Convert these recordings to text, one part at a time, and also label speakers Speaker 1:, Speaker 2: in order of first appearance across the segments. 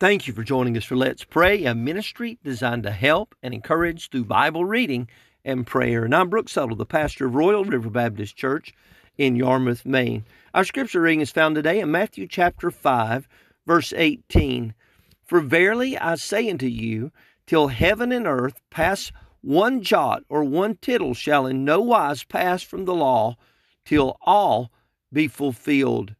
Speaker 1: Thank you for joining us for Let's Pray, a ministry designed to help and encourage through Bible reading and prayer. And I'm Brooks Settle, the pastor of Royal River Baptist Church in Yarmouth, Maine. Our scripture reading is found today in Matthew chapter 5, verse 18. For verily I say unto you, till heaven and earth pass one jot or one tittle shall in no wise pass from the law till all be fulfilled.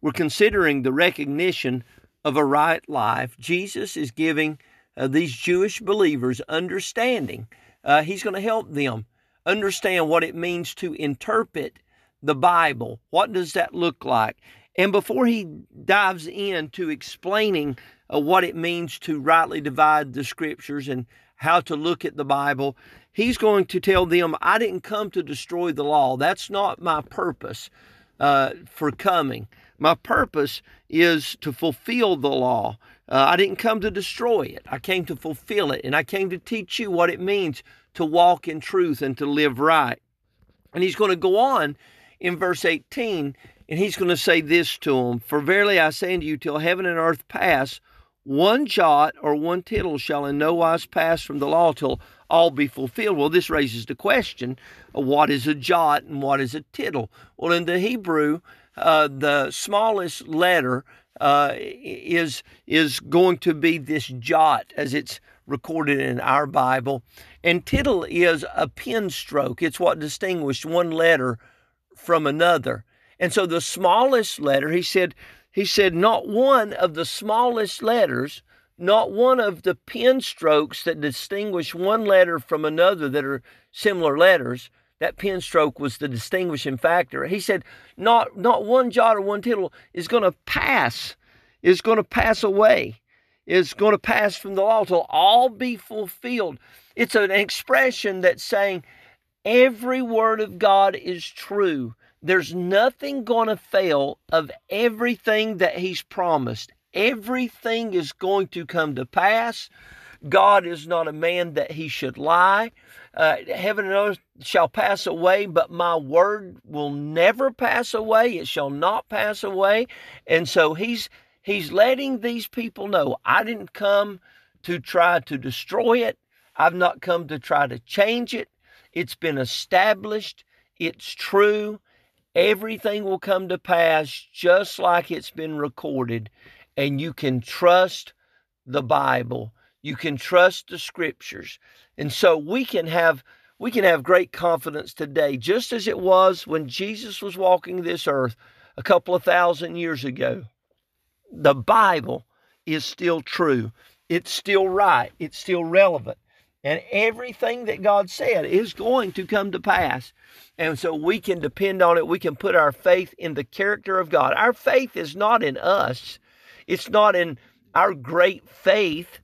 Speaker 1: We're considering the recognition of a right life. Jesus is giving uh, these Jewish believers understanding. Uh, he's going to help them understand what it means to interpret the Bible. What does that look like? And before he dives into explaining uh, what it means to rightly divide the scriptures and how to look at the Bible, he's going to tell them, I didn't come to destroy the law. That's not my purpose uh, for coming. My purpose is to fulfill the law. Uh, I didn't come to destroy it. I came to fulfill it. And I came to teach you what it means to walk in truth and to live right. And he's going to go on in verse 18 and he's going to say this to them For verily I say unto you, till heaven and earth pass, one jot or one tittle shall in no wise pass from the law till all be fulfilled. Well, this raises the question what is a jot and what is a tittle? Well, in the Hebrew, uh, the smallest letter uh, is is going to be this jot as it's recorded in our Bible, and tittle is a pen stroke. It's what distinguished one letter from another. And so the smallest letter, he said, he said, not one of the smallest letters, not one of the pen strokes that distinguish one letter from another that are similar letters that pen stroke was the distinguishing factor. He said, not, not one jot or one tittle is going to pass, is going to pass away, is going to pass from the law till all be fulfilled. It's an expression that's saying every word of God is true. There's nothing going to fail of everything that He's promised. Everything is going to come to pass. God is not a man that he should lie. Uh, heaven and earth shall pass away, but my word will never pass away. It shall not pass away. And so he's he's letting these people know I didn't come to try to destroy it. I've not come to try to change it. It's been established. It's true. Everything will come to pass just like it's been recorded. And you can trust the Bible. You can trust the scriptures. And so we can have we can have great confidence today, just as it was when Jesus was walking this earth a couple of thousand years ago. The Bible is still true. It's still right. It's still relevant. And everything that God said is going to come to pass. And so we can depend on it. We can put our faith in the character of God. Our faith is not in us, it's not in our great faith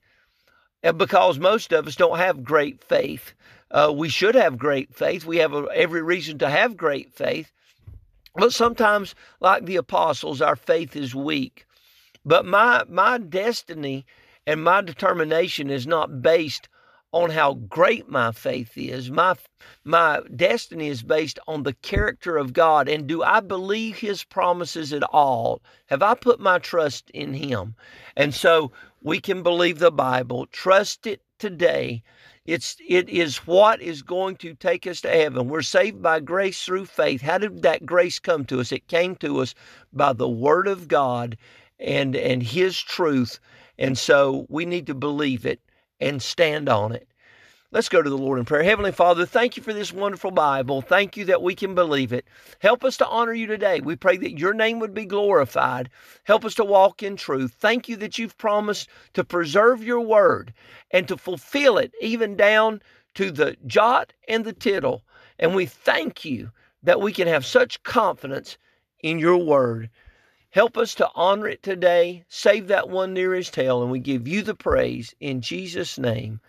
Speaker 1: because most of us don't have great faith. Uh, we should have great faith. We have a, every reason to have great faith. But sometimes, like the apostles, our faith is weak. But my, my destiny and my determination is not based on how great my faith is. My my destiny is based on the character of God and do I believe his promises at all? Have I put my trust in him? And so we can believe the Bible, trust it today. It's it is what is going to take us to heaven. We're saved by grace through faith. How did that grace come to us? It came to us by the word of God and and his truth. And so we need to believe it and stand on it. Let's go to the Lord in prayer. Heavenly Father, thank you for this wonderful Bible. Thank you that we can believe it. Help us to honor you today. We pray that your name would be glorified. Help us to walk in truth. Thank you that you've promised to preserve your word and to fulfill it even down to the jot and the tittle. And we thank you that we can have such confidence in your word. Help us to honor it today. Save that one nearest hell, and we give you the praise in Jesus' name.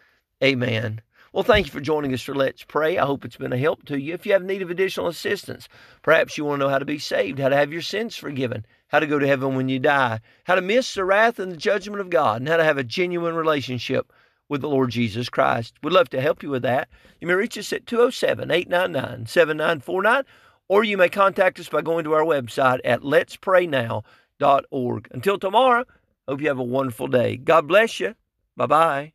Speaker 1: Amen. Well, thank you for joining us for Let's Pray. I hope it's been a help to you. If you have need of additional assistance, perhaps you want to know how to be saved, how to have your sins forgiven, how to go to heaven when you die, how to miss the wrath and the judgment of God, and how to have a genuine relationship with the Lord Jesus Christ. We'd love to help you with that. You may reach us at 207 899 7949, or you may contact us by going to our website at letspraynow.org. Until tomorrow, Hope you have a wonderful day. God bless you. Bye bye.